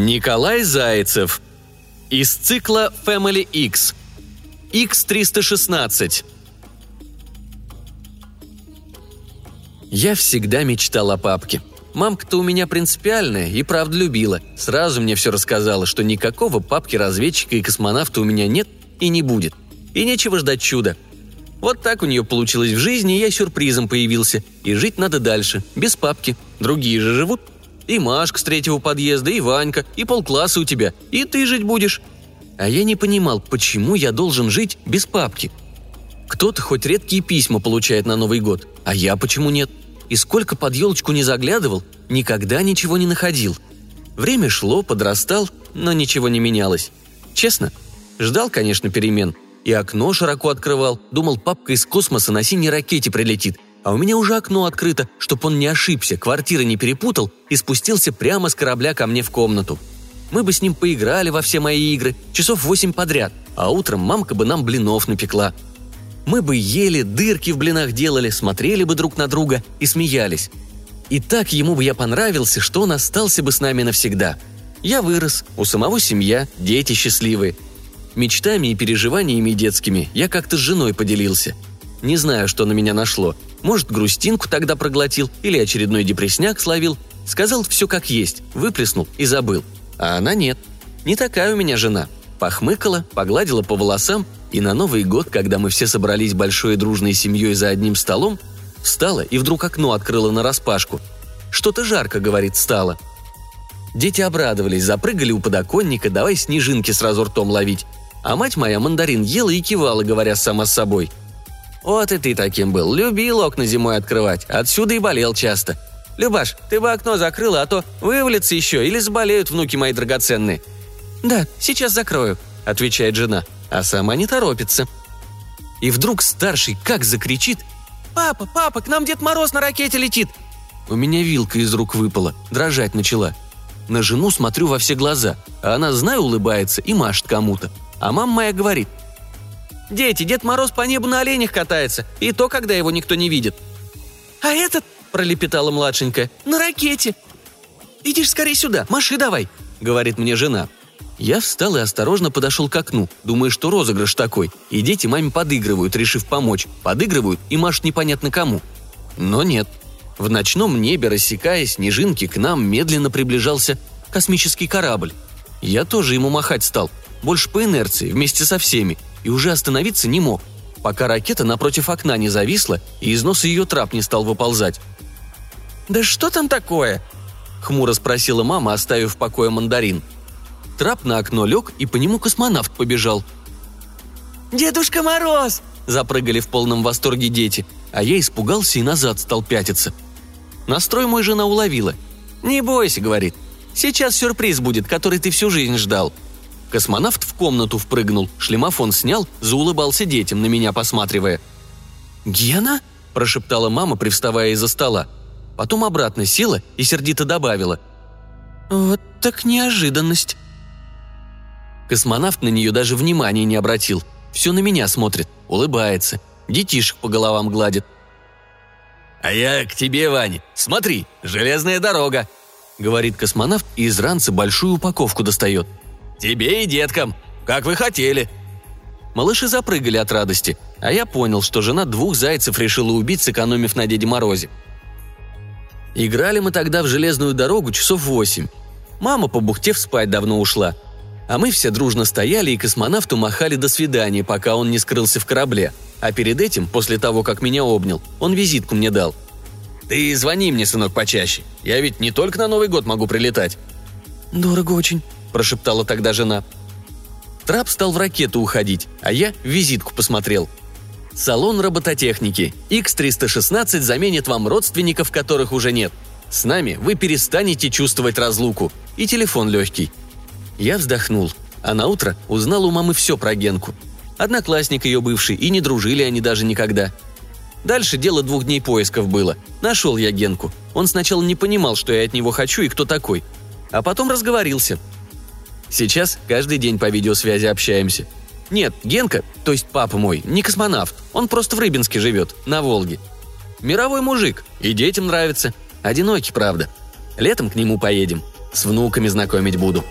Николай Зайцев. Из цикла Family X. X316. Я всегда мечтал о папке. Мамка-то у меня принципиальная и правда любила. Сразу мне все рассказала, что никакого папки-разведчика и космонавта у меня нет и не будет. И нечего ждать чуда. Вот так у нее получилось в жизни, и я сюрпризом появился. И жить надо дальше, без папки. Другие же живут. И Машка с третьего подъезда, и Ванька, и полкласса у тебя. И ты жить будешь. А я не понимал, почему я должен жить без папки. Кто-то хоть редкие письма получает на Новый год, а я почему нет? И сколько под елочку не заглядывал, никогда ничего не находил. Время шло, подрастал, но ничего не менялось. Честно, ждал, конечно, перемен. И окно широко открывал, думал, папка из космоса на синей ракете прилетит. А у меня уже окно открыто, чтоб он не ошибся, квартиры не перепутал и спустился прямо с корабля ко мне в комнату. Мы бы с ним поиграли во все мои игры, часов восемь подряд, а утром мамка бы нам блинов напекла – мы бы ели, дырки в блинах делали, смотрели бы друг на друга и смеялись. И так ему бы я понравился, что он остался бы с нами навсегда. Я вырос, у самого семья, дети счастливые. Мечтами и переживаниями детскими я как-то с женой поделился. Не знаю, что на меня нашло. Может, грустинку тогда проглотил или очередной депресняк словил. Сказал все как есть, выплеснул и забыл. А она нет. Не такая у меня жена. Похмыкала, погладила по волосам и на Новый год, когда мы все собрались большой дружной семьей за одним столом, встала и вдруг окно открыла нараспашку. Что-то жарко, говорит, стало. Дети обрадовались, запрыгали у подоконника, давай снежинки сразу ртом ловить. А мать моя мандарин ела и кивала, говоря сама с собой. «Вот и ты таким был. Любил окна зимой открывать. Отсюда и болел часто. Любаш, ты бы окно закрыла, а то вывалится еще или заболеют внуки мои драгоценные». «Да, сейчас закрою», — отвечает жена а сама не торопится. И вдруг старший как закричит «Папа, папа, к нам Дед Мороз на ракете летит!» У меня вилка из рук выпала, дрожать начала. На жену смотрю во все глаза, а она, знаю, улыбается и машет кому-то. А мама моя говорит «Дети, Дед Мороз по небу на оленях катается, и то, когда его никто не видит». «А этот?» – пролепетала младшенькая. «На ракете!» «Идишь скорее сюда, маши давай», – говорит мне жена – я встал и осторожно подошел к окну, думая, что розыгрыш такой, и дети маме подыгрывают, решив помочь. Подыгрывают и машут непонятно кому. Но нет. В ночном небе, рассекая снежинки, к нам медленно приближался космический корабль. Я тоже ему махать стал, больше по инерции, вместе со всеми, и уже остановиться не мог, пока ракета напротив окна не зависла и из носа ее трап не стал выползать. «Да что там такое?» — хмуро спросила мама, оставив в покое мандарин — Трап на окно лег, и по нему космонавт побежал. «Дедушка Мороз!» – запрыгали в полном восторге дети, а я испугался и назад стал пятиться. Настрой мой жена уловила. «Не бойся», – говорит, – «сейчас сюрприз будет, который ты всю жизнь ждал». Космонавт в комнату впрыгнул, шлемофон снял, заулыбался детям, на меня посматривая. «Гена?» – прошептала мама, привставая из-за стола. Потом обратно села и сердито добавила. «Вот так неожиданность». Космонавт на нее даже внимания не обратил. Все на меня смотрит, улыбается, детишек по головам гладит. «А я к тебе, Ваня. Смотри, железная дорога!» Говорит космонавт и из ранца большую упаковку достает. «Тебе и деткам, как вы хотели!» Малыши запрыгали от радости, а я понял, что жена двух зайцев решила убить, сэкономив на Деде Морозе. Играли мы тогда в железную дорогу часов восемь. Мама, побухтев, спать давно ушла – а мы все дружно стояли и космонавту махали до свидания, пока он не скрылся в корабле. А перед этим, после того, как меня обнял, он визитку мне дал. «Ты звони мне, сынок, почаще. Я ведь не только на Новый год могу прилетать». «Дорого очень», – прошептала тогда жена. Трап стал в ракету уходить, а я визитку посмотрел. Салон робототехники. X316 заменит вам родственников, которых уже нет. С нами вы перестанете чувствовать разлуку. И телефон легкий. Я вздохнул, а на утро узнал у мамы все про Генку. Одноклассник ее бывший, и не дружили они даже никогда. Дальше дело двух дней поисков было. Нашел я Генку. Он сначала не понимал, что я от него хочу и кто такой. А потом разговорился. Сейчас каждый день по видеосвязи общаемся. Нет, Генка, то есть папа мой, не космонавт. Он просто в Рыбинске живет, на Волге. Мировой мужик, и детям нравится. Одинокий, правда. Летом к нему поедем. С внуками знакомить буду.